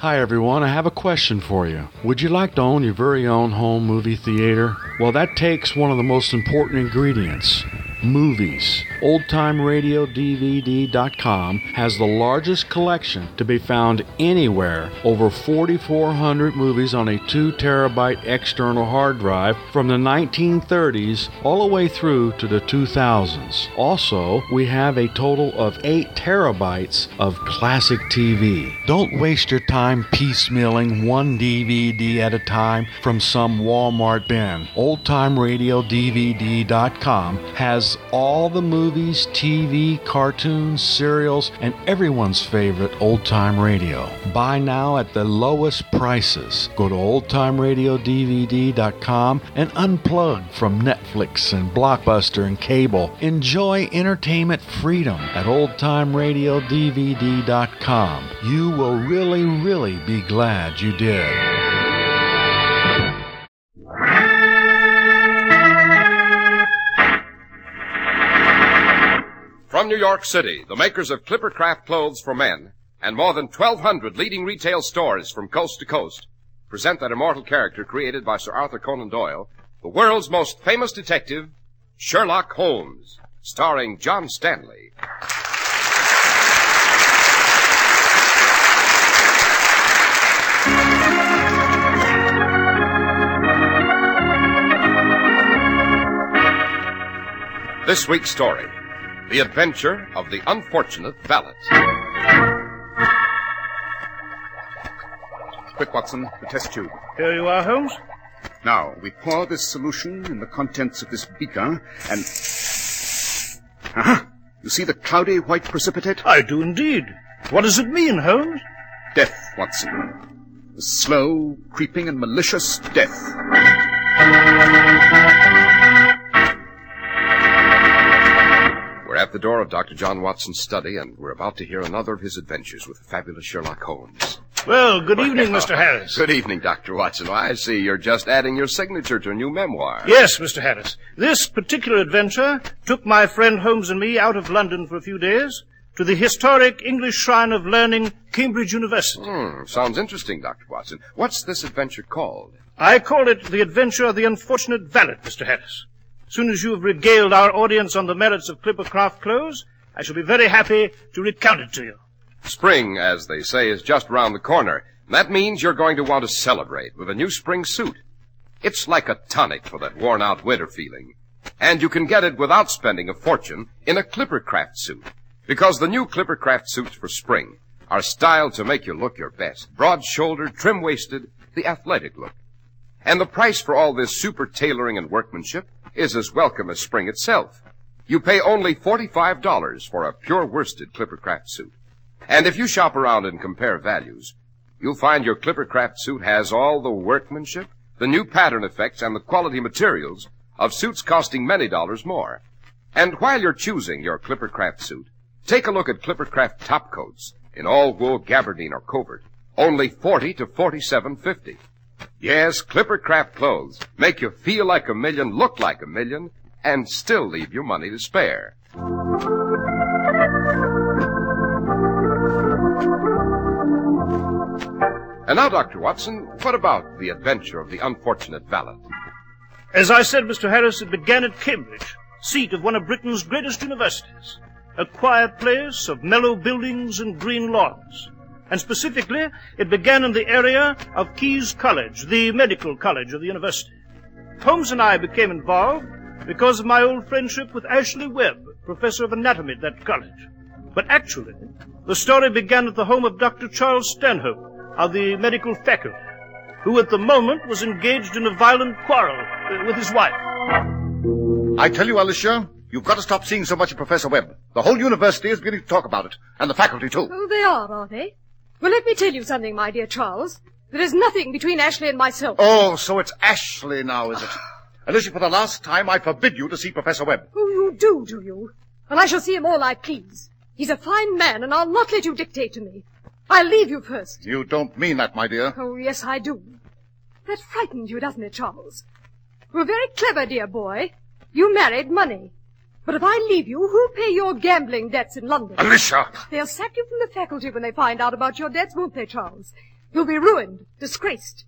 Hi, everyone. I have a question for you. Would you like to own your very own home movie theater? Well, that takes one of the most important ingredients movies. OldTimeRadioDVD.com has the largest collection to be found anywhere. Over 4,400 movies on a 2 terabyte external hard drive from the 1930s all the way through to the 2000s. Also, we have a total of 8 terabytes of classic TV. Don't waste your time piecemealing one DVD at a time from some Walmart bin. OldTimeRadioDVD.com has all the movies, TV, cartoons, serials, and everyone's favorite old time radio. Buy now at the lowest prices. Go to oldtimeradiodvd.com and unplug from Netflix and Blockbuster and cable. Enjoy entertainment freedom at oldtimeradiodvd.com. You will really, really be glad you did. New York City, the makers of Clipper Craft clothes for men and more than 1,200 leading retail stores from coast to coast present that immortal character created by Sir Arthur Conan Doyle, the world's most famous detective, Sherlock Holmes, starring John Stanley. This week's story The Adventure of the Unfortunate Valet. Quick, Watson, the test tube. Here you are, Holmes. Now, we pour this solution in the contents of this beaker and. Aha! You see the cloudy white precipitate? I do indeed. What does it mean, Holmes? Death, Watson. The slow, creeping, and malicious death. At the door of Dr. John Watson's study, and we're about to hear another of his adventures with the fabulous Sherlock Holmes. Well, good evening, Mr. Harris. Good evening, Dr. Watson. I see you're just adding your signature to a new memoir. Yes, Mr. Harris. This particular adventure took my friend Holmes and me out of London for a few days to the historic English Shrine of Learning, Cambridge University. Hmm, sounds interesting, Dr. Watson. What's this adventure called? I call it The Adventure of the Unfortunate Valet, Mr. Harris. Soon as you have regaled our audience on the merits of Clippercraft clothes, I shall be very happy to recount it to you. Spring, as they say, is just round the corner. That means you're going to want to celebrate with a new spring suit. It's like a tonic for that worn out winter feeling. And you can get it without spending a fortune in a Clippercraft suit. Because the new Clippercraft suits for spring are styled to make you look your best. Broad shouldered, trim waisted, the athletic look. And the price for all this super tailoring and workmanship is as welcome as spring itself. You pay only $45 for a pure worsted Clippercraft suit. And if you shop around and compare values, you'll find your Clippercraft suit has all the workmanship, the new pattern effects, and the quality materials of suits costing many dollars more. And while you're choosing your Clippercraft suit, take a look at Clippercraft top coats in all wool gabardine or covert, only 40 to 47.50. Yes, Clipper Craft clothes make you feel like a million, look like a million, and still leave you money to spare. And now, Dr. Watson, what about the adventure of the unfortunate valet? As I said, Mr. Harris, it began at Cambridge, seat of one of Britain's greatest universities. A quiet place of mellow buildings and green lawns. And specifically, it began in the area of Caius College, the medical college of the university. Holmes and I became involved because of my old friendship with Ashley Webb, professor of anatomy at that college. But actually, the story began at the home of Dr. Charles Stanhope of the medical faculty, who at the moment was engaged in a violent quarrel uh, with his wife. I tell you, Alicia, you've got to stop seeing so much of Professor Webb. The whole university is beginning to talk about it, and the faculty too. Oh, they are, are they? Well, let me tell you something, my dear Charles. There is nothing between Ashley and myself. Oh, so it's Ashley now, is it? Alicia, for the last time, I forbid you to see Professor Webb. Oh, you do, do you? Well, I shall see him all I please. He's a fine man, and I'll not let you dictate to me. I'll leave you first. You don't mean that, my dear. Oh, yes, I do. That frightened you, doesn't it, Charles? You're very clever, dear boy. You married money. But if I leave you, who'll pay your gambling debts in London? Alicia! They'll sack you from the faculty when they find out about your debts, won't they, Charles? You'll be ruined, disgraced.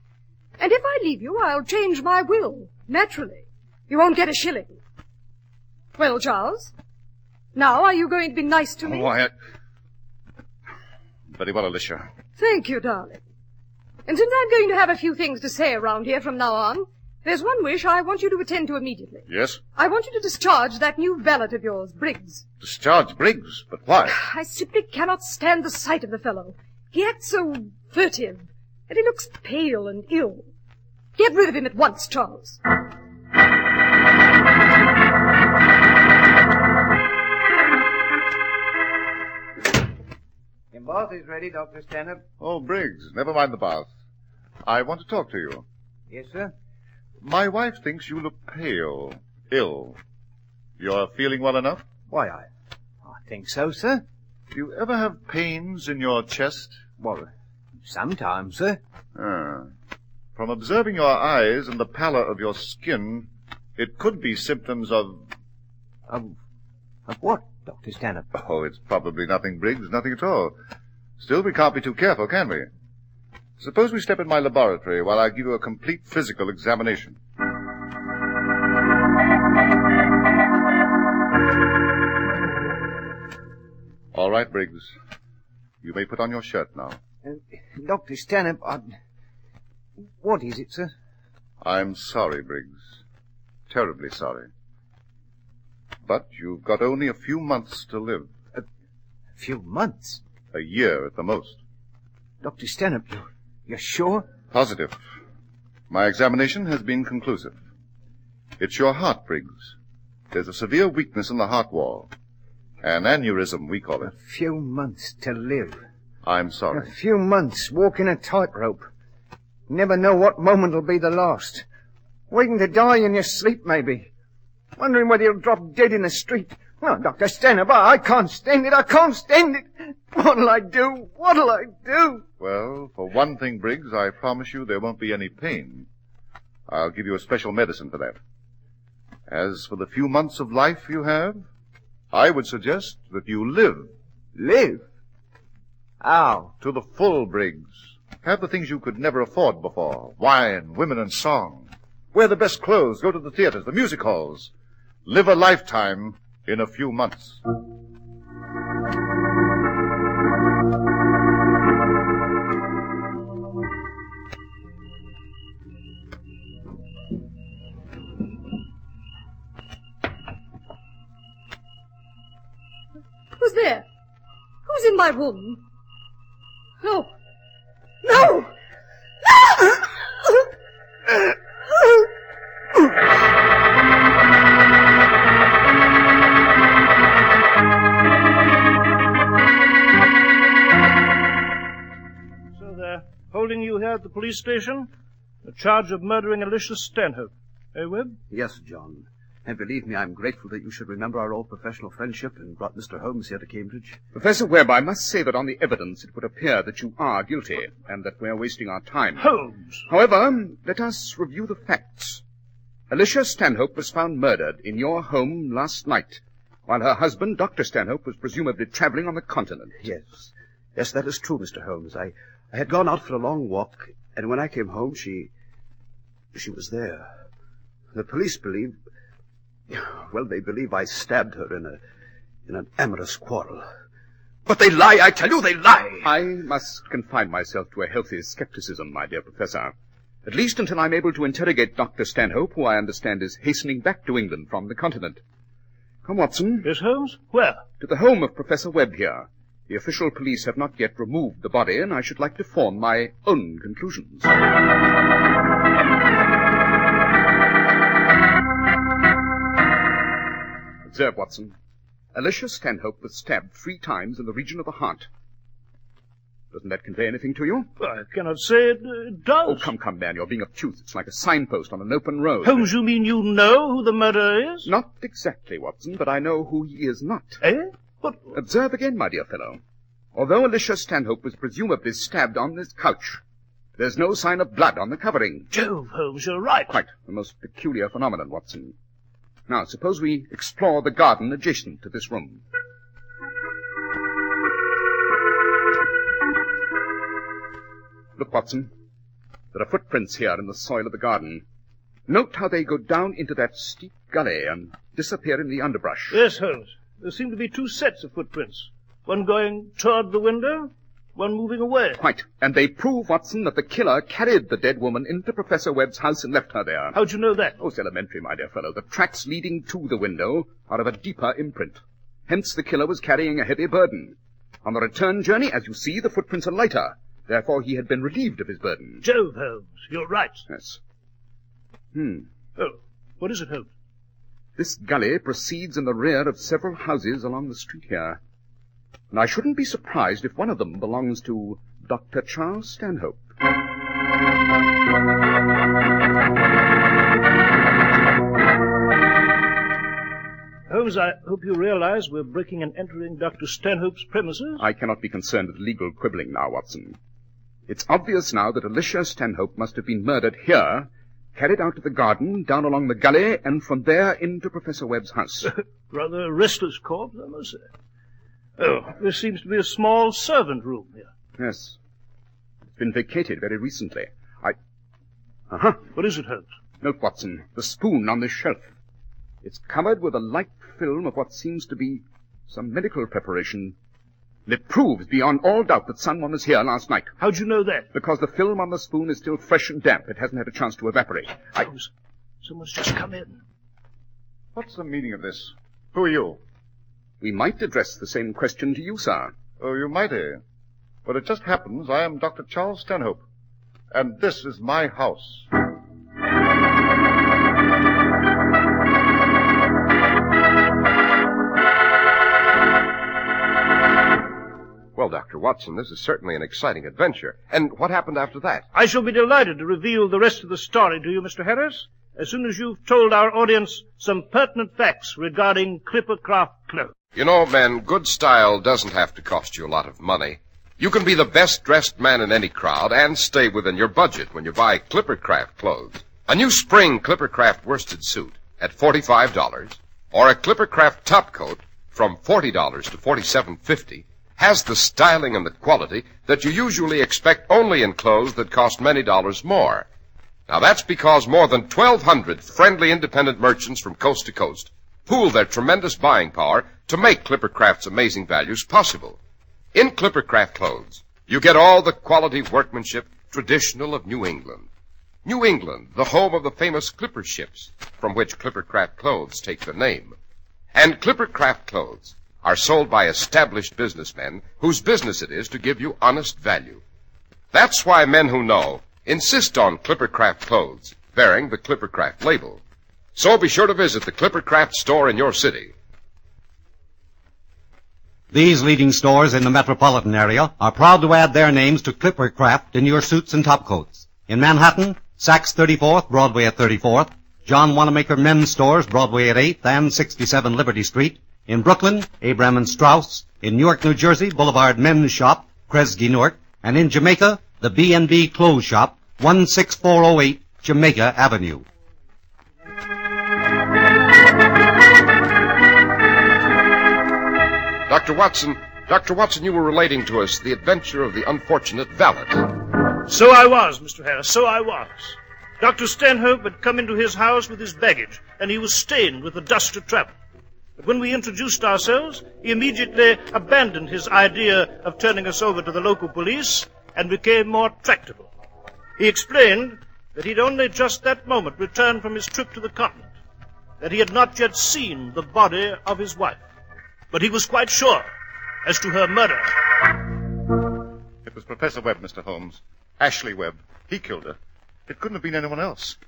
And if I leave you, I'll change my will, naturally. You won't get a shilling. Well, Charles, now are you going to be nice to me? Oh, I... Very well, Alicia. Thank you, darling. And since I'm going to have a few things to say around here from now on, there's one wish I want you to attend to immediately. Yes? I want you to discharge that new valet of yours, Briggs. Discharge Briggs, but why? I simply cannot stand the sight of the fellow. He acts so furtive, and he looks pale and ill. Get rid of him at once, Charles. Your bath is ready, Dr. Stanhope. Oh, Briggs, never mind the bath. I want to talk to you. Yes, sir. My wife thinks you look pale, ill. You're feeling well enough? Why, I, I think so, sir. Do you ever have pains in your chest? Well, sometimes, sir. Ah. From observing your eyes and the pallor of your skin, it could be symptoms of... Of, of what, Dr. Stanhope? Oh, it's probably nothing, Briggs, nothing at all. Still, we can't be too careful, can we? Suppose we step in my laboratory while I give you a complete physical examination. All right, Briggs. You may put on your shirt now. Uh, Dr. Stanhope, I... What is it, sir? I'm sorry, Briggs. Terribly sorry. But you've got only a few months to live. A few months? A year at the most. Dr. Stanhope, you're, you're sure? Positive. My examination has been conclusive. It's your heart, Briggs. There's a severe weakness in the heart wall. An aneurysm, we call it. A few months to live. I'm sorry. A few months walking a tightrope. Never know what moment will be the last. Waiting to die in your sleep, maybe. Wondering whether you'll drop dead in the street. Oh, Dr. I I can't stand it. I can't stand it. What'll I do? What'll I do? Well, for one thing, Briggs, I promise you there won't be any pain. I'll give you a special medicine for that. As for the few months of life you have, I would suggest that you live Live? How? to the full, Briggs. Have the things you could never afford before. Wine, women, and song. Wear the best clothes, go to the theaters, the music halls. Live a lifetime in a few months. Who's there? Who's in my room? No. No! Holding you here at the police station? A charge of murdering Alicia Stanhope. Eh, Webb? Yes, John. And believe me, I'm grateful that you should remember our old professional friendship and brought Mr. Holmes here to Cambridge. Professor Webb, I must say that on the evidence it would appear that you are guilty, and that we're wasting our time. Holmes! However, let us review the facts. Alicia Stanhope was found murdered in your home last night, while her husband, Dr. Stanhope, was presumably traveling on the continent. Yes. Yes, that is true, Mr. Holmes. I, I had gone out for a long walk, and when I came home, she. she was there. The police believe. Well, they believe I stabbed her in a. in an amorous quarrel. But they lie, I tell you, they lie! I must confine myself to a healthy skepticism, my dear Professor. At least until I'm able to interrogate Dr. Stanhope, who I understand is hastening back to England from the continent. Come, Watson, Yes, Holmes? Where? to the home of Professor Webb here. The official police have not yet removed the body, and I should like to form my own conclusions. Observe, Watson. Alicia Stanhope was stabbed three times in the region of the heart. Doesn't that convey anything to you? I cannot say it, uh, it does. Oh, come, come, man, you're being obtuse. It's like a signpost on an open road. Holmes, you mean you know who the murderer is? Not exactly, Watson, but I know who he is not. Eh? But Observe again, my dear fellow. Although Alicia Stanhope was presumably stabbed on this couch, there's no sign of blood on the covering. Jove, Holmes, you're right. Quite a most peculiar phenomenon, Watson. Now, suppose we explore the garden adjacent to this room. Look, Watson. There are footprints here in the soil of the garden. Note how they go down into that steep gully and disappear in the underbrush. Yes, Holmes. There seem to be two sets of footprints. One going toward the window, one moving away. Quite. And they prove, Watson, that the killer carried the dead woman into Professor Webb's house and left her there. How'd you know that? Oh, it's elementary, my dear fellow. The tracks leading to the window are of a deeper imprint. Hence the killer was carrying a heavy burden. On the return journey, as you see, the footprints are lighter. Therefore, he had been relieved of his burden. Jove, Holmes, you're right. Yes. Hmm. Oh, what is it, Holmes? This gully proceeds in the rear of several houses along the street here. And I shouldn't be surprised if one of them belongs to Dr. Charles Stanhope. Holmes, I hope you realize we're breaking and entering Dr. Stanhope's premises. I cannot be concerned with legal quibbling now, Watson. It's obvious now that Alicia Stanhope must have been murdered here, carried out to the garden, down along the gully, and from there into Professor Webb's house. Rather a restless corpse, I must say. Oh, there seems to be a small servant room here. yes. It's been vacated very recently. I... Uh-huh. What is it, Holmes? Note, Watson, the spoon on this shelf. It's covered with a light film of what seems to be some medical preparation. And it proves beyond all doubt that someone was here last night. How'd you know that? Because the film on the spoon is still fresh and damp. It hasn't had a chance to evaporate. I... Holmes, someone's just come in. What's the meaning of this? Who are you? We might address the same question to you, sir. Oh, you might, eh? But it just happens I am Dr. Charles Stanhope. And this is my house. Dr. Watson, this is certainly an exciting adventure. And what happened after that? I shall be delighted to reveal the rest of the story to you, Mr. Harris, as soon as you've told our audience some pertinent facts regarding Clippercraft clothes. You know, men, good style doesn't have to cost you a lot of money. You can be the best dressed man in any crowd and stay within your budget when you buy Clippercraft clothes. A new spring Clippercraft worsted suit at $45 or a Clippercraft top coat from $40 to $47.50 has the styling and the quality that you usually expect only in clothes that cost many dollars more. Now that's because more than 1,200 friendly independent merchants from coast to coast pool their tremendous buying power to make Clippercraft's amazing values possible. In Clippercraft clothes, you get all the quality workmanship traditional of New England. New England, the home of the famous Clipper ships, from which Clippercraft clothes take their name. And Clippercraft clothes are sold by established businessmen whose business it is to give you honest value. That's why men who know insist on Clippercraft clothes bearing the Clippercraft label. So be sure to visit the Clippercraft store in your city. These leading stores in the metropolitan area are proud to add their names to Clippercraft in your suits and topcoats. In Manhattan, Saks 34th, Broadway at 34th, John Wanamaker Men's Stores, Broadway at 8th and 67 Liberty Street. In Brooklyn, Abraham and Straus. In Newark, New Jersey, Boulevard Men's Shop, Kresge Newark. And in Jamaica, the B&B Clothes Shop, 16408 Jamaica Avenue. Dr. Watson, Dr. Watson, you were relating to us the adventure of the unfortunate valet. So I was, Mr. Harris, so I was. Dr. Stanhope had come into his house with his baggage, and he was stained with the dust of travel. But when we introduced ourselves, he immediately abandoned his idea of turning us over to the local police and became more tractable. He explained that he'd only just that moment returned from his trip to the continent, that he had not yet seen the body of his wife, but he was quite sure as to her murder. It was Professor Webb, Mr. Holmes. Ashley Webb. He killed her. It couldn't have been anyone else.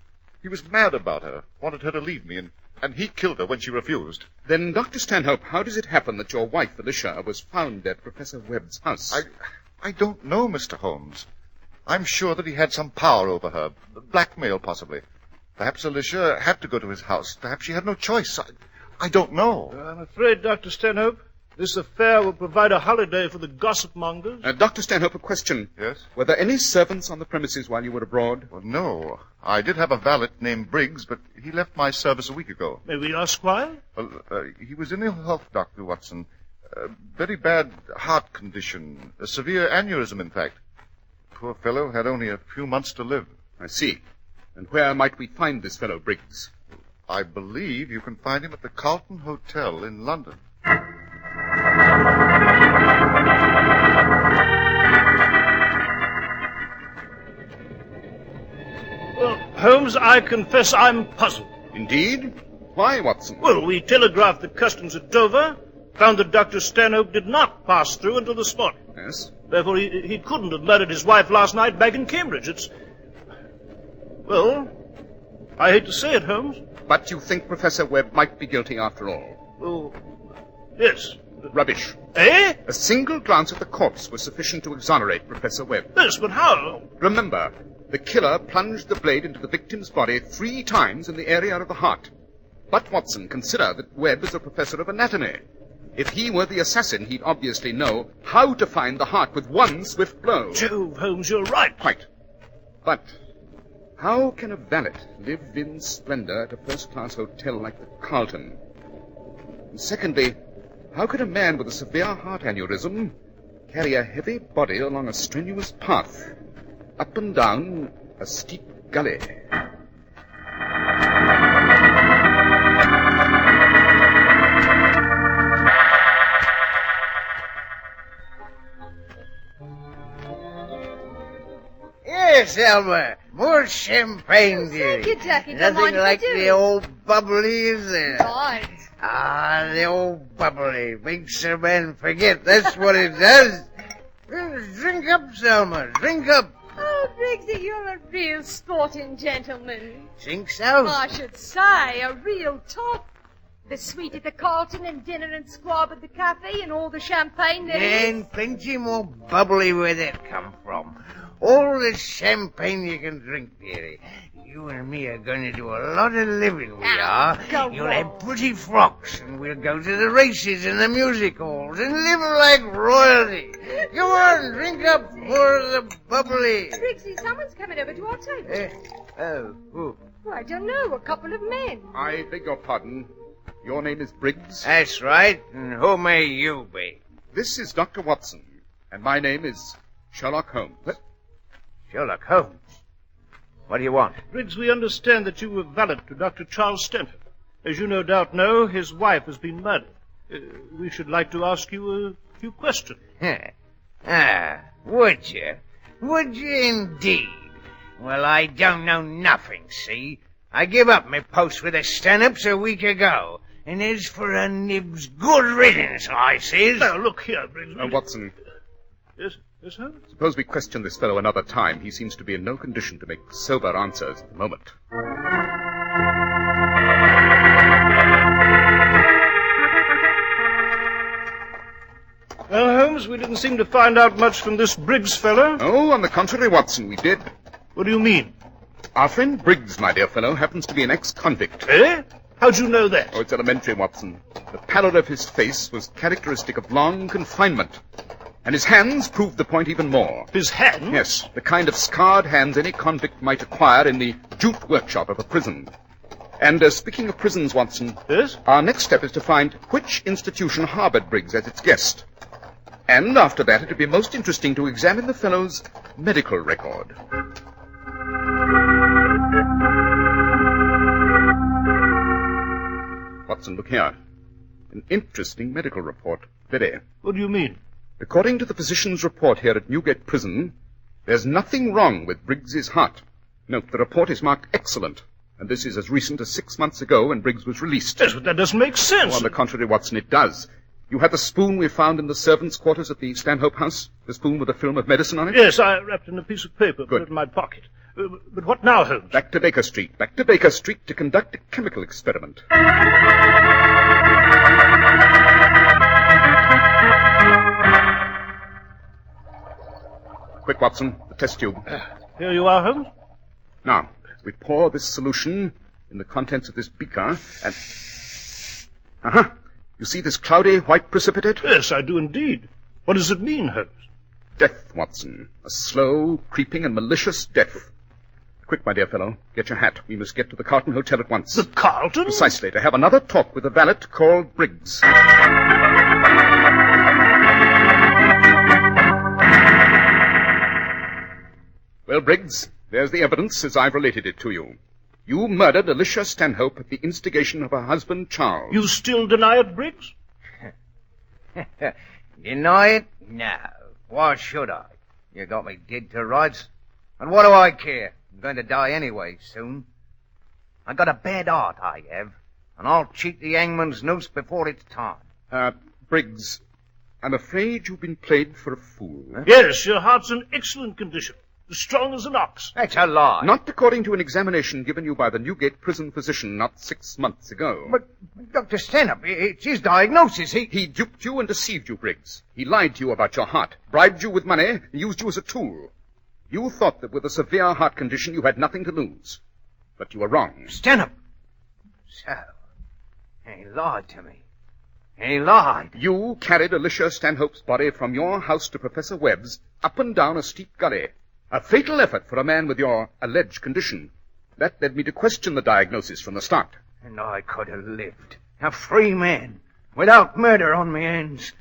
He was mad about her, wanted her to leave me, and, and he killed her when she refused. Then, Dr. Stanhope, how does it happen that your wife, Alicia, was found at Professor Webb's house? I, I don't know, Mr. Holmes. I'm sure that he had some power over her. Blackmail, possibly. Perhaps Alicia had to go to his house. Perhaps she had no choice. I, I don't know. I'm afraid, Dr. Stanhope, this affair will provide a holiday for the gossip mongers. Uh, Dr. Stanhope, a question. Yes? Were there any servants on the premises while you were abroad? Well, no. I did have a valet named Briggs, but he left my service a week ago. May we ask why? Well, uh, he was in ill health, Dr. Watson. Uh, very bad heart condition. A severe aneurysm, in fact. poor fellow had only a few months to live. I see. And where might we find this fellow Briggs? I believe you can find him at the Carlton Hotel in London. Holmes, I confess I'm puzzled. Indeed? Why, Watson? Well, we telegraphed the customs at Dover, found that Dr. Stanhope did not pass through until this morning. Yes? Therefore, he, he couldn't have murdered his wife last night back in Cambridge. It's. Well, I hate to say it, Holmes. But you think Professor Webb might be guilty after all? Well, yes. Rubbish. Eh? A single glance at the corpse was sufficient to exonerate Professor Webb. Yes, but how? Remember, the killer plunged the blade into the victim's body three times in the area of the heart. But, Watson, consider that Webb is a professor of anatomy. If he were the assassin, he'd obviously know how to find the heart with one swift blow. Jove, Holmes, you're right. Quite. But how can a valet live in splendor at a first-class hotel like the Carlton? And secondly, how could a man with a severe heart aneurysm carry a heavy body along a strenuous path, up and down a steep gully? Yes, Elmer. More champagne, dearie. Thank you, Jackie. Nothing mind if I like do. the old bubbly, is there? Right. Ah, the old bubbly makes a man forget. That's what it does. Drink up, Selma. Drink up. Oh, Briggsy, you're a real sporting gentleman. Think so? I should say, a real top. The suite at the Carlton and dinner and squab at the cafe and all the champagne there is. And plenty more bubbly where that come from. All the champagne you can drink, dearie. You and me are going to do a lot of living, we Ah, are. go You'll on. have pretty frocks, and we'll go to the races and the music halls and live like royalty. Go on, drink up more of the bubbly. Briggsy, someone's coming over to our table. Eh, oh, who? Well, I don't know, a couple of men. I beg your pardon. Your name is Briggs? That's right. And who may you be? This is Dr. Watson, and my name is Sherlock Holmes. Sherlock Holmes. What do you want? Briggs, we understand that you were valet to Dr. Charles Stanhope. As you no doubt know, his wife has been murdered. Uh, we should like to ask you a few questions. ah, would you? Would you indeed? Well, I don't know nothing, see? I give up my post with the Stanhopes a week ago. And as for a nibs, good riddance, I says. Now, look here, Briggs. Uh, Watson, Yes, yes, sir? suppose we question this fellow another time. He seems to be in no condition to make sober answers at the moment. Well, Holmes, we didn't seem to find out much from this Briggs fellow. Oh, on the contrary, Watson, we did. What do you mean? Our friend Briggs, my dear fellow, happens to be an ex-convict. Eh? How'd you know that? Oh, it's elementary, Watson. The pallor of his face was characteristic of long confinement. And his hands proved the point even more. His hands? Yes, the kind of scarred hands any convict might acquire in the jute workshop of a prison. And uh, speaking of prisons, Watson, Yes? our next step is to find which institution harbored Briggs as its guest. And after that, it would be most interesting to examine the fellow's medical record. Watson, look here. An interesting medical report. Very. What do you mean? According to the physician's report here at Newgate Prison, there's nothing wrong with Briggs's heart. Note, the report is marked excellent, and this is as recent as six months ago when Briggs was released. Yes, but that doesn't make sense. Oh, on the contrary, Watson, it does. You had the spoon we found in the servants' quarters at the Stanhope house? The spoon with a film of medicine on it? Yes, I wrapped it in a piece of paper, put it in my pocket. Uh, but what now, Holmes? Back to Baker Street. Back to Baker Street to conduct a chemical experiment. Quick, Watson, the test tube. Here you are, Holmes. Now, we pour this solution in the contents of this beaker and. Uh huh. You see this cloudy white precipitate? Yes, I do indeed. What does it mean, Holmes? Death, Watson. A slow, creeping, and malicious death. Quick, my dear fellow, get your hat. We must get to the Carlton Hotel at once. The Carlton? Precisely, to have another talk with the valet called Briggs. Well, Briggs, there's the evidence as I've related it to you. You murdered Alicia Stanhope at the instigation of her husband, Charles. You still deny it, Briggs? Deny it? No. Why should I? You got me dead to rights. And what do I care? I'm going to die anyway, soon. I got a bad heart, I have. And I'll cheat the hangman's noose before it's time. Uh, Briggs, I'm afraid you've been played for a fool. Yes, your heart's in excellent condition. As strong as an ox. That's a lie. Not according to an examination given you by the Newgate prison physician not six months ago. But, Dr. Stanhope, it's his diagnosis. He... He duped you and deceived you, Briggs. He lied to you about your heart, bribed you with money, and used you as a tool. You thought that with a severe heart condition you had nothing to lose. But you were wrong. Stanhope! So, he lied to me. He lied. You carried Alicia Stanhope's body from your house to Professor Webb's up and down a steep gully. A fatal effort for a man with your alleged condition. That led me to question the diagnosis from the start. And I could have lived. A free man. Without murder on my hands.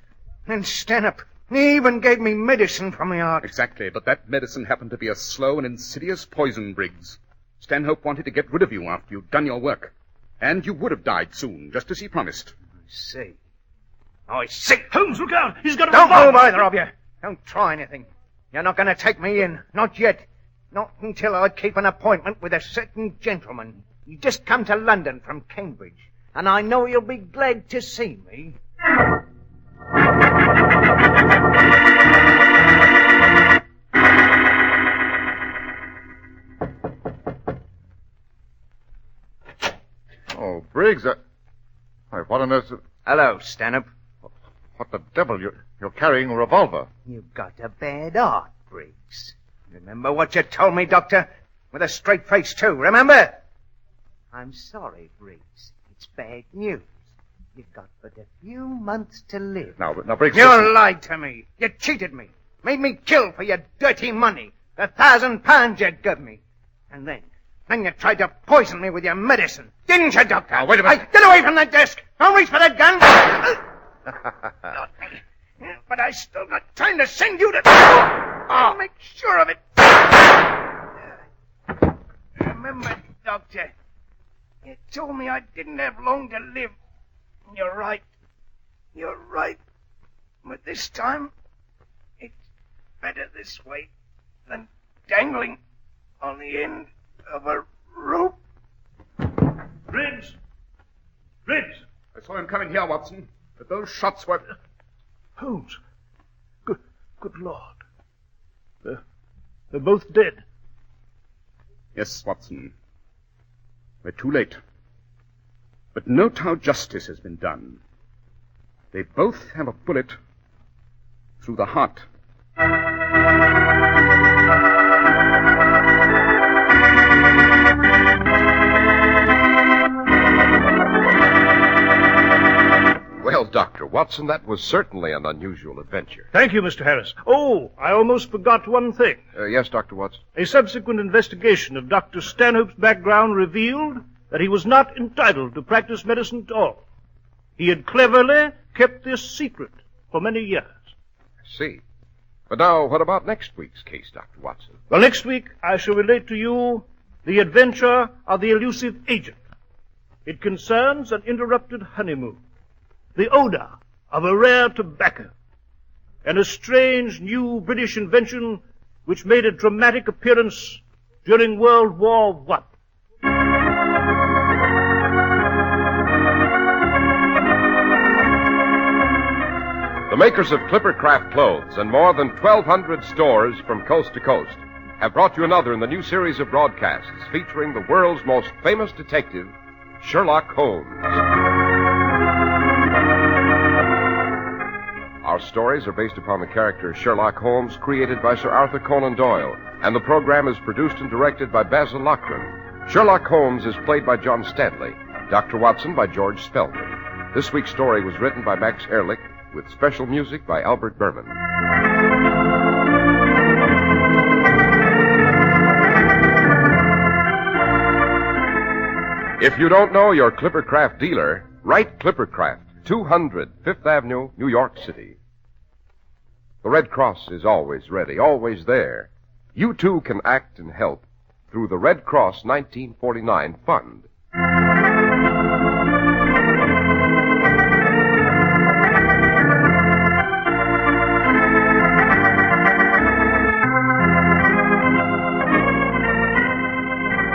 And Stanhope, he even gave me medicine for my heart. Exactly, but that medicine happened to be a slow and insidious poison, Briggs. Stanhope wanted to get rid of you after you'd done your work. And you would have died soon, just as he promised. I see. I see. Holmes, look out! He's got a Don't revolver! move, either of you. Don't try anything. You're not going to take me in. Not yet. Not until I keep an appointment with a certain gentleman. He just come to London from Cambridge. And I know you'll be glad to see me. Oh, Briggs, uh, I... Why, what on earth... Hello, Stanhope. What the devil? You're, you're carrying a revolver. You've got a bad heart, Briggs. Remember what you told me, Doctor? With a straight face, too, remember? I'm sorry, Briggs. It's bad news. You've got but a few months to live. Now, now, Briggs... You listen. lied to me. You cheated me. Made me kill for your dirty money. The thousand pounds you gave me. And then, then you tried to poison me with your medicine. Didn't you, Doctor? Now, wait a minute. Hey, get away from that desk. Don't reach for that gun. Not me. But I still got time to send you to... Ah! I'll make sure of it. Uh, remember, Doctor, you told me I didn't have long to live. You're right. You're right. But this time, it's better this way than dangling on the end of a rope. Briggs! Briggs! I saw him coming here, Watson. But those shots were... Holmes! Good, good Lord. They're, they're both dead. Yes, Watson. We're too late. But note how justice has been done. They both have a bullet through the heart. Dr. Watson, that was certainly an unusual adventure. Thank you, Mr. Harris. Oh, I almost forgot one thing. Uh, yes, Dr. Watson? A subsequent investigation of Dr. Stanhope's background revealed that he was not entitled to practice medicine at all. He had cleverly kept this secret for many years. I see. But now, what about next week's case, Dr. Watson? Well, next week I shall relate to you the adventure of the elusive agent. It concerns an interrupted honeymoon, the odor of a rare tobacco, and a strange new British invention which made a dramatic appearance during World War One. The makers of Clippercraft clothes and more than 1,200 stores from coast to coast have brought you another in the new series of broadcasts featuring the world's most famous detective, Sherlock Holmes. Our stories are based upon the character Sherlock Holmes created by Sir Arthur Conan Doyle, and the program is produced and directed by Basil Loughrane. Sherlock Holmes is played by John Stanley, Dr. Watson by George Spelman. This week's story was written by Max Ehrlich with special music by Albert Berman. If you don't know your Clippercraft dealer, write Clippercraft, 200 Fifth Avenue, New York City. The Red Cross is always ready, always there You too can act and help through the Red Cross 1949 Fund.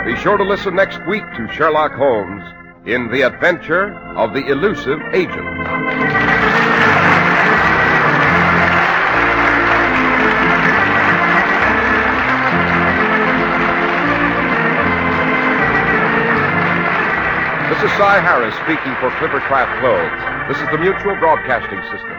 Be sure to listen next week to Sherlock Holmes in The Adventure of the Elusive Agent. This is Cy Harris speaking for Clippercraft Clothes. This is the Mutual Broadcasting System.